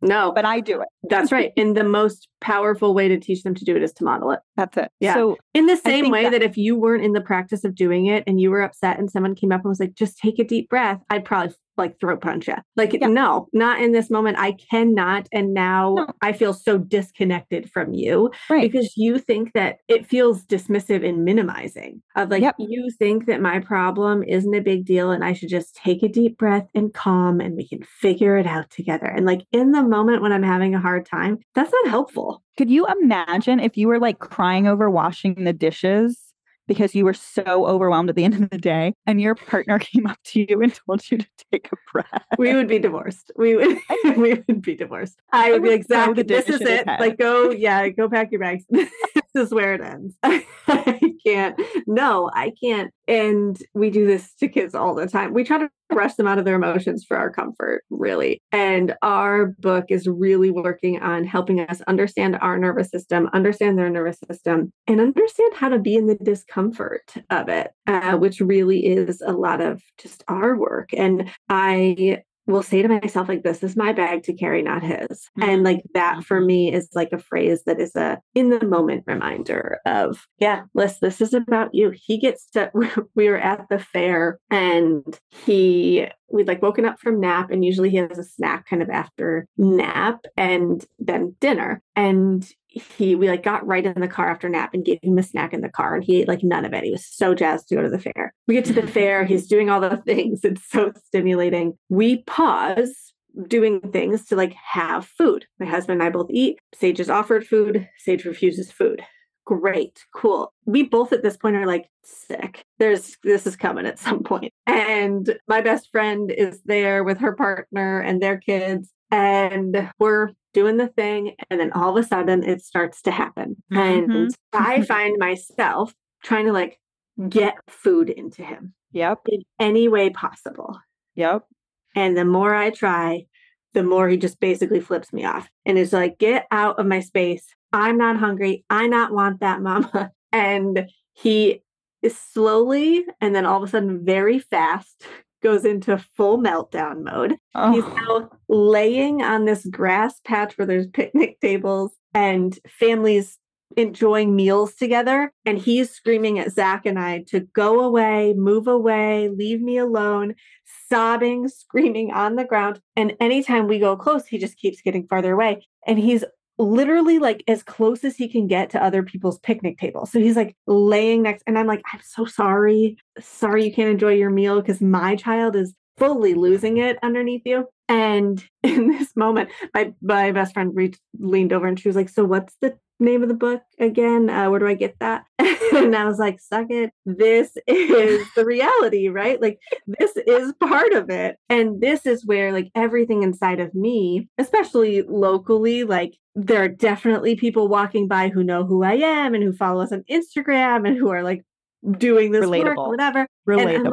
No. but I do it. That's right. And the most powerful way to teach them to do it is to model it. That's it. Yeah. So In the same way that- that, if you weren't in the practice of doing it and you were upset and someone came up and was like, just take a deep breath, I'd probably like throat punch you. Like, Yeah. no, not in this moment. I cannot. And now No. I feel so disconnected from you right. because you think that it feels dismissive and minimizing of like, Yep. you think that my problem isn't a big deal and I should just take a deep breath and calm and we can figure it out together. And like in the moment when I'm having a hard time, that's not helpful. Could you imagine if you were like crying over washing the dishes because you were so overwhelmed at the end of the day and your partner came up to you and told you to take a breath? we would be divorced. We would we would be divorced. I would be like, Zach, this is it. head." Like, go, yeah, go pack your bags. this is where it ends. Can't. No, I can't. And we do this to kids all the time. We try to rush them out of their emotions for our comfort, really. And our book is really working on helping us understand our nervous system, understand their nervous system, and understand how to be in the discomfort of it, uh, which really is a lot of just our work. And I will say to myself like this is my bag to carry not his. And mm-hmm. like that for mm-hmm. me is like a phrase that is a in the moment reminder of yeah Lyss this is about you. He gets to we were at the fair and he we'd like woken up from nap and usually he has a snack kind of after nap and then dinner. And he we like got right in the car after nap and gave him a snack in the car and he ate like none of it. He was so jazzed to go to the fair. We get to the fair he's doing all the things. It's so stimulating. We pause doing things to like have food. My husband and i both eat. Sage is offered food. Sage refuses food. Great. Cool. We both at this point are like sick. There's this is coming at some point. and my best friend is there with her partner and their kids and we're doing the thing and then all of a sudden it starts to happen Mhm. and i find myself trying to like get food into him Yep. in any way possible Yep. and the more i try the more he just basically flips me off and is like get out of my space i'm not hungry i not want that mama and he is slowly and then all of a sudden very fast goes into full meltdown mode He's Oh, now laying on this grass patch where there's picnic tables and families enjoying meals together. And he's screaming at Zach and I to go away, move away, leave me alone, sobbing, screaming on the ground. And anytime we go close, he just keeps getting farther away. And he's literally like as close as he can get to other people's picnic tables. So he's like laying next, and I'm like, I'm so sorry. Sorry you can't enjoy your meal because my child is fully losing it underneath you. And in this moment, my my best friend reached, leaned over and she was like, "So what's the name of the book again? Uh, where do I get that?" and I was like, "Suck it. This is the reality, right? Like this is part of it, and this is where like everything inside of me, especially locally, like." There are definitely people walking by who know who I am and who follow us on Instagram and who are like doing this Relatable. work, whatever. Relatable. And,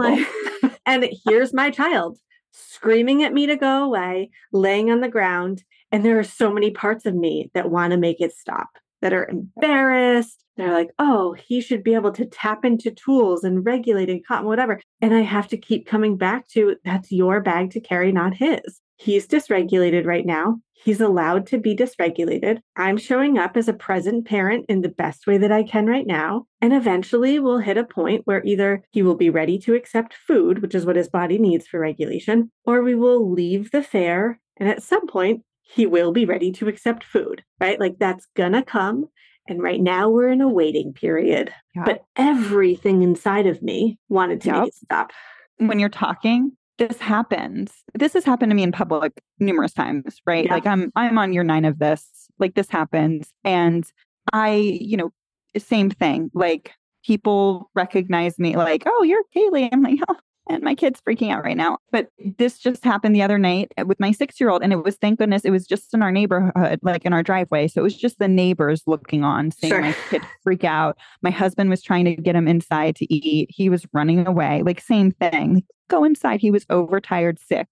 like, and here's my child screaming at me to go away, laying on the ground. And there are so many parts of me that want to make it stop, that are embarrassed. They're like, oh, he should be able to tap into tools and regulate and calm, whatever. And I have to keep coming back to that's your bag to carry, not his. He's dysregulated right now. He's allowed to be dysregulated. I'm showing up as a present parent in the best way that I can right now. And eventually we'll hit a point where either he will be ready to accept food, which is what his body needs for regulation, or we will leave the fair. And at some point, he will be ready to accept food, right? Like that's gonna come. And right now we're in a waiting period. Yeah. But everything inside of me wanted to Yep. make it stop. when you're talking this happens this has happened to me in public numerous times right Yeah. like i'm i'm on year nine of this like this happens and i you know same thing like people recognize me like oh you're Caley i'm like oh and my kid's freaking out right now but this just happened the other night uh, with my six year old and it was thank goodness it was just in our neighborhood like in our driveway so it was just the neighbors looking on seeing Sure. my kid freak out my husband was trying to get him inside to eat he was running away like same thing go inside he was overtired sick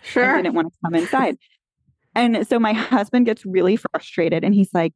and Sure. didn't want to come inside and so my husband gets really frustrated and he's like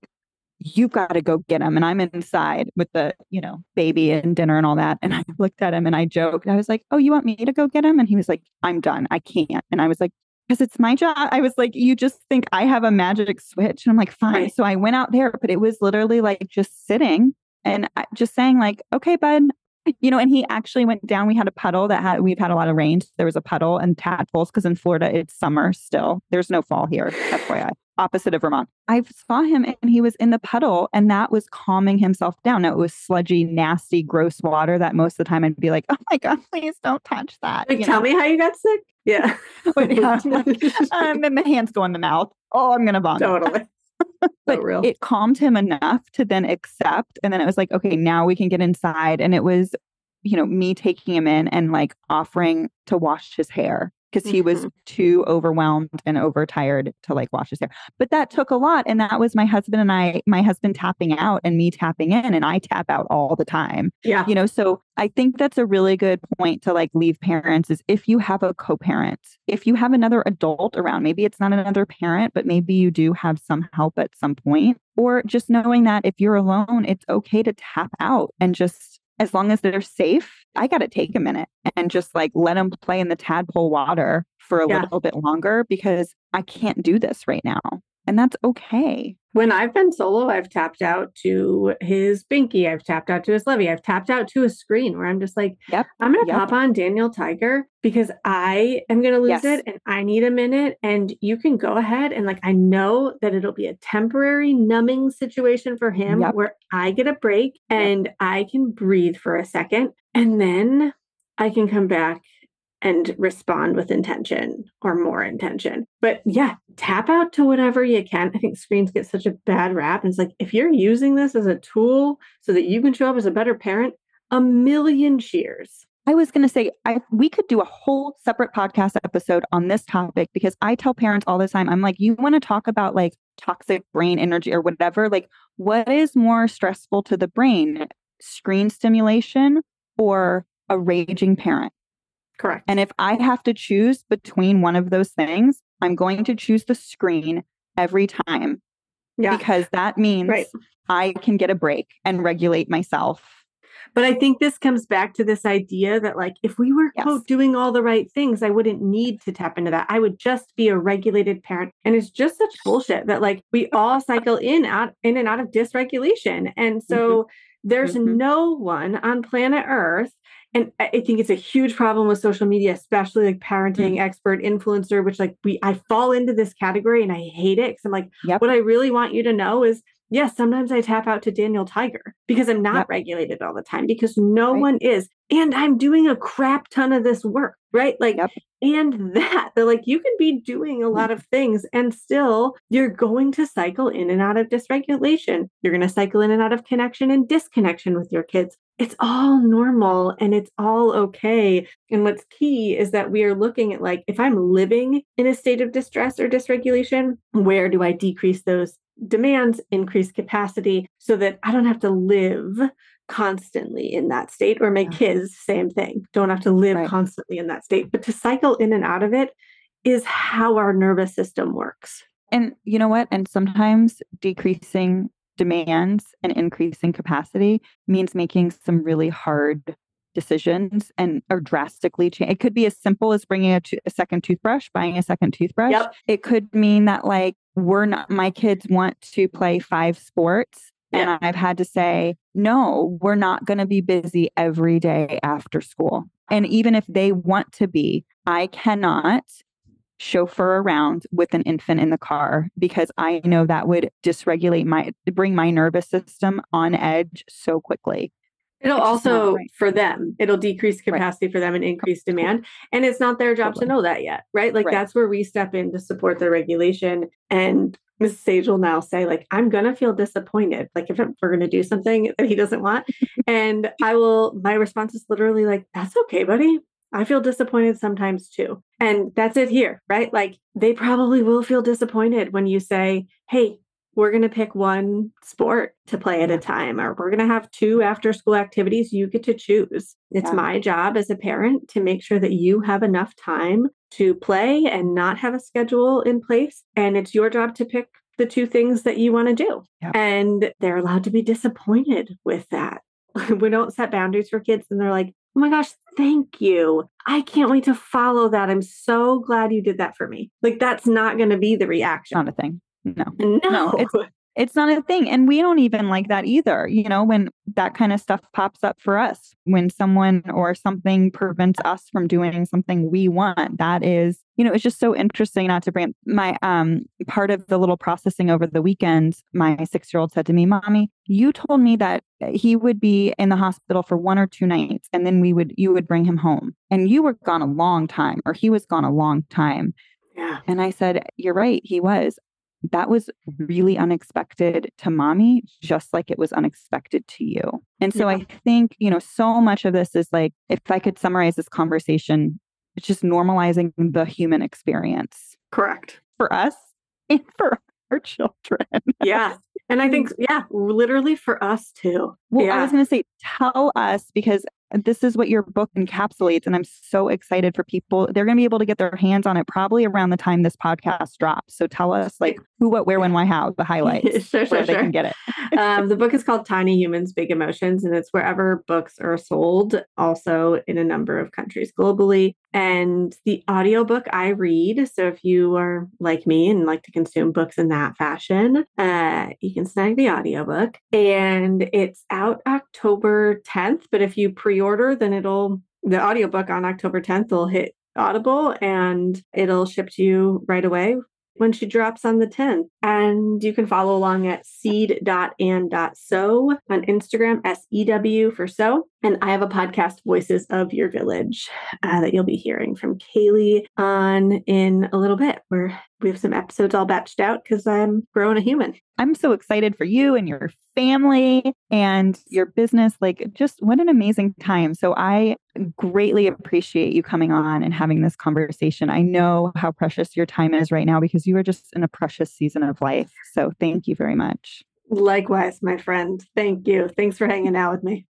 you've got to go get him and i'm inside with the you know baby and dinner and all that and i looked at him and i joked i was like oh you want me to go get him and he was like i'm done i can't and i was like because it's my job i was like you just think i have a magic switch and i'm like fine so i went out there but it was literally like just sitting and I- just saying like okay bud you know and he actually went down we had a puddle that had we've had a lot of rain So there was a puddle and tadpoles because in florida it's summer still there's no fall here fyi opposite of vermont i saw him and he was in the puddle and that was calming himself down now it was sludgy nasty gross water that most of the time i'd be like oh my god please don't touch that Like, you tell know? me how you got sick. Yeah. But, yeah, um, and the hands go in the mouth oh i'm gonna vomit totally. but it calmed him enough to then accept and then it was like okay now we can get inside and it was you know me taking him in and like offering to wash his hair because he was Mhm. too overwhelmed and overtired to like wash his hair but that took a lot and that was my husband and i my husband tapping out and me tapping in and i tap out all the time Yeah. you know so i think that's a really good point to like leave parents is if you have a co-parent if you have another adult around maybe it's not another parent but maybe you do have some help at some point or just knowing that if you're alone it's okay to tap out and just as long as they're safe i got to take a minute and just like let them play in the tadpole water for a Yeah. little bit longer because i can't do this right now and that's okay When I've been solo, I've tapped out to his Binky. I've tapped out to his Lovey. I've tapped out to a screen where I'm just like, Yep, I'm going to yep. pop on Daniel Tiger because I am going to lose Yes. it and I need a minute. And you can go ahead and like, I know that it'll be a temporary numbing situation for him Yep. where I get a break and I can breathe for a second. And then I can come back and respond with intention or more intention. But yeah, tap out to whatever you can. I think screens get such a bad rap. And it's like, if you're using this as a tool so that you can show up as a better parent, a million cheers. I was going to say, I we could do a whole separate podcast episode on this topic because I tell parents all the time, I'm like, you want to talk about like toxic brain energy or whatever? Like, what is more stressful to the brain, screen stimulation or a raging parent? Correct. And if I have to choose between one of those things, I'm going to choose the screen every time yeah. because that means Right. I can get a break and regulate myself. But I think this comes back to this idea that, like, if we were Yes. quote doing all the right things, I wouldn't need to tap into that. I would just be a regulated parent. And it's just such bullshit that, like, we all cycle in out in and out of dysregulation. And so there's Mhm. no one on planet Earth. And I think it's a huge problem with social media, especially like parenting mm. expert influencer, which like we I fall into this category and I hate it because I'm like, Yep. what I really want you to know is yes, sometimes I tap out to Daniel Tiger because I'm not yep. regulated all the time because no right. one is. And I'm doing a crap ton of this work, right? Like, yep. and that, they're like, you can be doing a mm. lot of things and still you're going to cycle in and out of dysregulation. You're going to cycle in and out of connection and disconnection with your kids. It's all normal and it's all okay. And what's key is that we are looking at like, if I'm living in a state of distress or dysregulation, where do I decrease those demands, increase capacity so that I don't have to live constantly in that state or my kids same thing. Don't have to live right. constantly in that state. But to cycle in and out of it is how our nervous system works. And you know what? And sometimes decreasing demands and increasing capacity means making some really hard decisions and or drastically change. It could be as simple as bringing a, a second toothbrush, buying a second toothbrush. Yep. It could mean that like we're not my kids want to play five sports and I've had to say, no, we're not going to be busy every day after school. And even if they want to be, I cannot chauffeur around with an infant in the car because I know that would dysregulate my, bring my nervous system on edge so quickly. It'll also right. for them, it'll decrease capacity right. for them and increase demand. And it's not their job totally. to know that yet, right? Like right. that's where we step in to support the regulation. And Mrs. Sage will now say, like, I'm gonna feel disappointed. Like if we're gonna do something that he doesn't want. and I will, my response is literally like, that's okay, buddy. I feel disappointed sometimes too. And that's it here, right? Like they probably will feel disappointed when you say, Hey, we're going to pick one sport to play at a time, or we're going to have two after school activities. You get to choose. It's yeah. my job as a parent to make sure that you have enough time to play and not have a schedule in place. And it's your job to pick the two things that you want to do. And they're allowed to be disappointed with that. we don't set boundaries for kids and they're like, oh my gosh, thank you. I can't wait to follow that. I'm so glad you did that for me. Like, that's not going to be the reaction. Not a thing. No, no, no it's, it's not a thing. And we don't even like that either. You know, when that kind of stuff pops up for us, when someone or something prevents us from doing something we want, that is, you know, it's just so interesting not to bring my um part of the little processing over the weekend. My six year old said to me, Mommy, you told me that he would be in the hospital for one or two nights and then we would you would bring him home. And you were gone a long time, or he was gone a long time. Yeah. And I said, You're right, he was that was mm-hmm. really unexpected to mommy, just like it was unexpected to you. And so yeah. I think, you know, so much of this is like, if I could summarize this conversation, it's just normalizing the human experience. Correct. For us and for our children. yeah. And I think, yeah, literally for us too. Well, yeah. I was going to say, tell us because this is what your book encapsulates. And I'm so excited for people. They're going to be able to get their hands on it probably around the time this podcast drops. So tell us like who, what, where, when, why, how, the highlights sure, sure, where sure. they can get it. um, the book is called Tiny Humans, Big Emotions, and it's wherever books are sold, also in a number of countries globally. And the audiobook I read. So if you are like me and like to consume books in that fashion, uh, you can snag the audiobook. And it's out October 10th. But if you pre order, then it'll, the audiobook on October 10th will hit Audible and it'll ship to you right away when she drops on the 10th. And you can follow along at seed.and.sew on Instagram, S E W for sew. And I have a podcast, Voices of Your Village, uh, that you'll be hearing from Caley on in a little bit, where we have some episodes all batched out because I'm growing a human. I'm so excited for you and your family and your business. Like, just what an amazing time. So, I greatly appreciate you coming on and having this conversation. I know how precious your time is right now because you are just in a precious season of life. So, thank you very much. Likewise, my friend. Thank you. Thanks for hanging out with me.